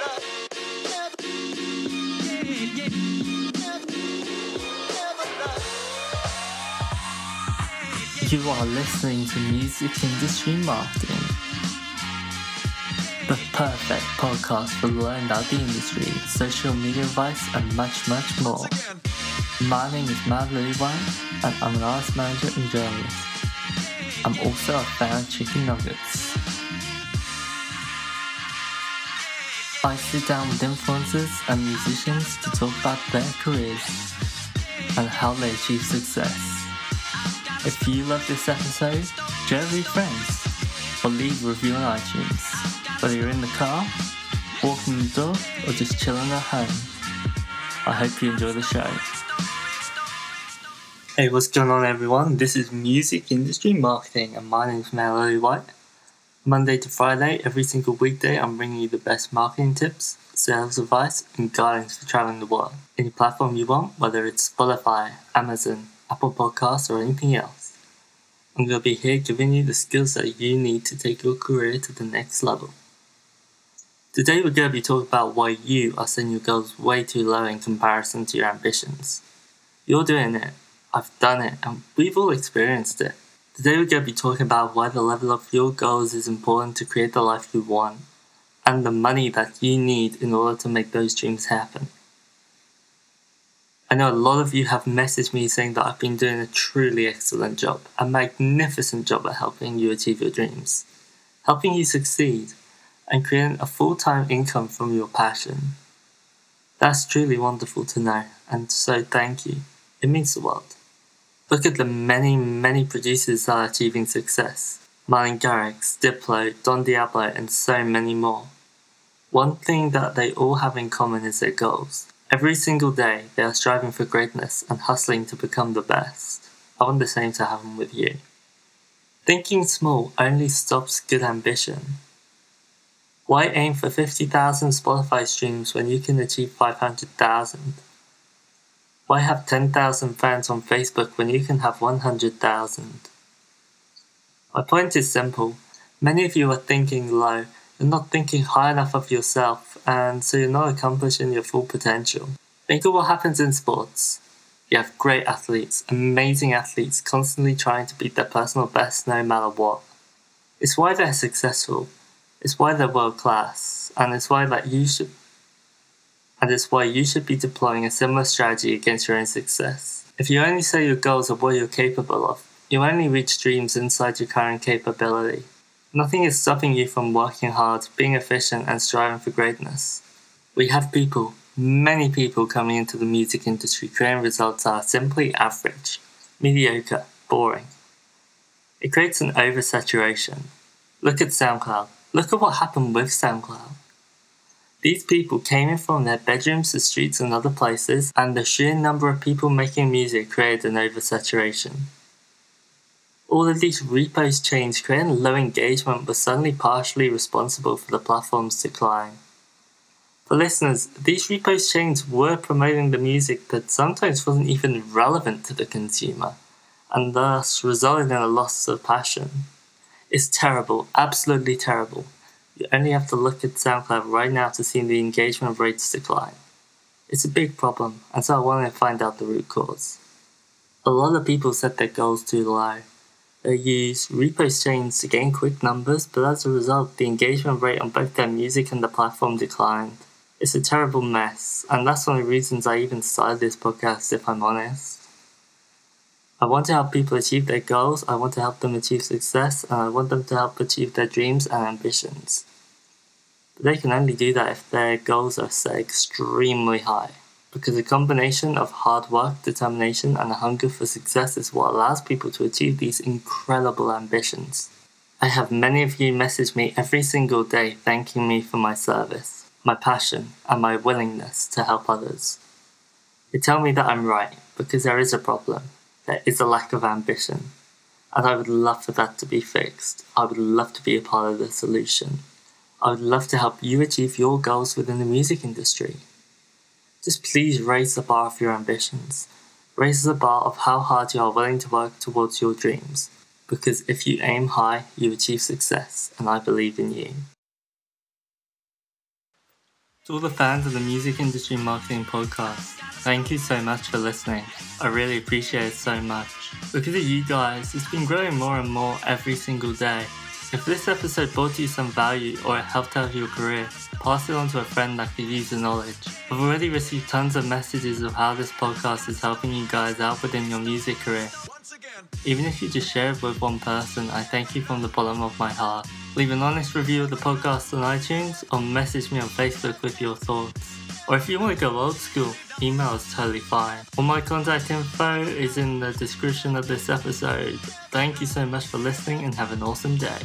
You are listening to Music Industry Marketing, the perfect podcast for learning about the industry, social media advice, and much, much more. My name is Matt Lewine, and I'm an artist manager and journalist. I'm also a fan of chicken nuggets. I sit down with influencers and musicians to talk about their careers and how they achieve success. If you love this episode, share with your friends or leave a review on iTunes. Whether you're in the car, walking the dog, or just chilling at home. I hope you enjoy the show. Hey, what's going on, everyone? This is Music Industry Marketing, and my name is Melody White. Monday to Friday, every single weekday, I'm bringing you the best marketing tips, sales advice, and guidance for traveling the world. Any platform you want, whether it's Spotify, Amazon, Apple Podcasts, or anything else. I'm going to be here giving you the skills that you need to take your career to the next level. Today, we're going to be talking about why you are setting your goals way too low in comparison to your ambitions. You're doing it, I've done it, and we've all experienced it. Today, we're going to be talking about why the level of your goals is important to create the life you want and the money that you need in order to make those dreams happen. I know a lot of you have messaged me saying that I've been doing a truly excellent job, a magnificent job at helping you achieve your dreams, helping you succeed, and creating a full time income from your passion. That's truly wonderful to know, and so thank you. It means the world. Look at the many, many producers that are achieving success Martin Garrix, Diplo, Don Diablo, and so many more. One thing that they all have in common is their goals. Every single day, they are striving for greatness and hustling to become the best. I want the same to happen with you. Thinking small only stops good ambition. Why aim for 50,000 Spotify streams when you can achieve 500,000? Why have 10,000 fans on Facebook when you can have 100,000? My point is simple. Many of you are thinking low you're not thinking high enough of yourself, and so you're not accomplishing your full potential. Think of what happens in sports. You have great athletes, amazing athletes, constantly trying to beat their personal best no matter what. It's why they're successful. It's why they're world class, and it's why that you should and it's why you should be deploying a similar strategy against your own success. If you only set your goals are what you're capable of, you only reach dreams inside your current capability. Nothing is stopping you from working hard, being efficient, and striving for greatness. We have people, many people coming into the music industry creating results that are simply average, mediocre, boring. It creates an oversaturation. Look at SoundCloud. Look at what happened with SoundCloud. These people came in from their bedrooms, the streets, and other places, and the sheer number of people making music created an oversaturation. All of these repost chains creating low engagement were suddenly partially responsible for the platform's decline. For listeners, these repost chains were promoting the music that sometimes wasn't even relevant to the consumer, and thus resulted in a loss of passion. It's terrible, absolutely terrible. You only have to look at SoundCloud right now to see the engagement rates decline. It's a big problem, and so I wanted to find out the root cause. A lot of people set their goals too low, they use repost chains to gain quick numbers, but as a result, the engagement rate on both their music and the platform declined. It's a terrible mess, and that's one of the reasons I even started this podcast, if I'm honest. I want to help people achieve their goals, I want to help them achieve success, and I want them to help achieve their dreams and ambitions. But they can only do that if their goals are set extremely high because a combination of hard work, determination, and a hunger for success is what allows people to achieve these incredible ambitions. I have many of you message me every single day thanking me for my service, my passion, and my willingness to help others. They tell me that I'm right because there is a problem, there is a lack of ambition, and I would love for that to be fixed. I would love to be a part of the solution. I would love to help you achieve your goals within the music industry. Just please raise the bar of your ambitions. Raise the bar of how hard you are willing to work towards your dreams. Because if you aim high, you achieve success, and I believe in you. To all the fans of the Music Industry Marketing Podcast, thank you so much for listening. I really appreciate it so much. Because of you guys, it's been growing more and more every single day. If this episode brought you some value or it helped out your career, pass it on to a friend that could use the knowledge. I've already received tons of messages of how this podcast is helping you guys out within your music career. Even if you just share it with one person, I thank you from the bottom of my heart. Leave an honest review of the podcast on iTunes or message me on Facebook with your thoughts. Or if you want to go old school, email is totally fine. All my contact info is in the description of this episode. Thank you so much for listening and have an awesome day.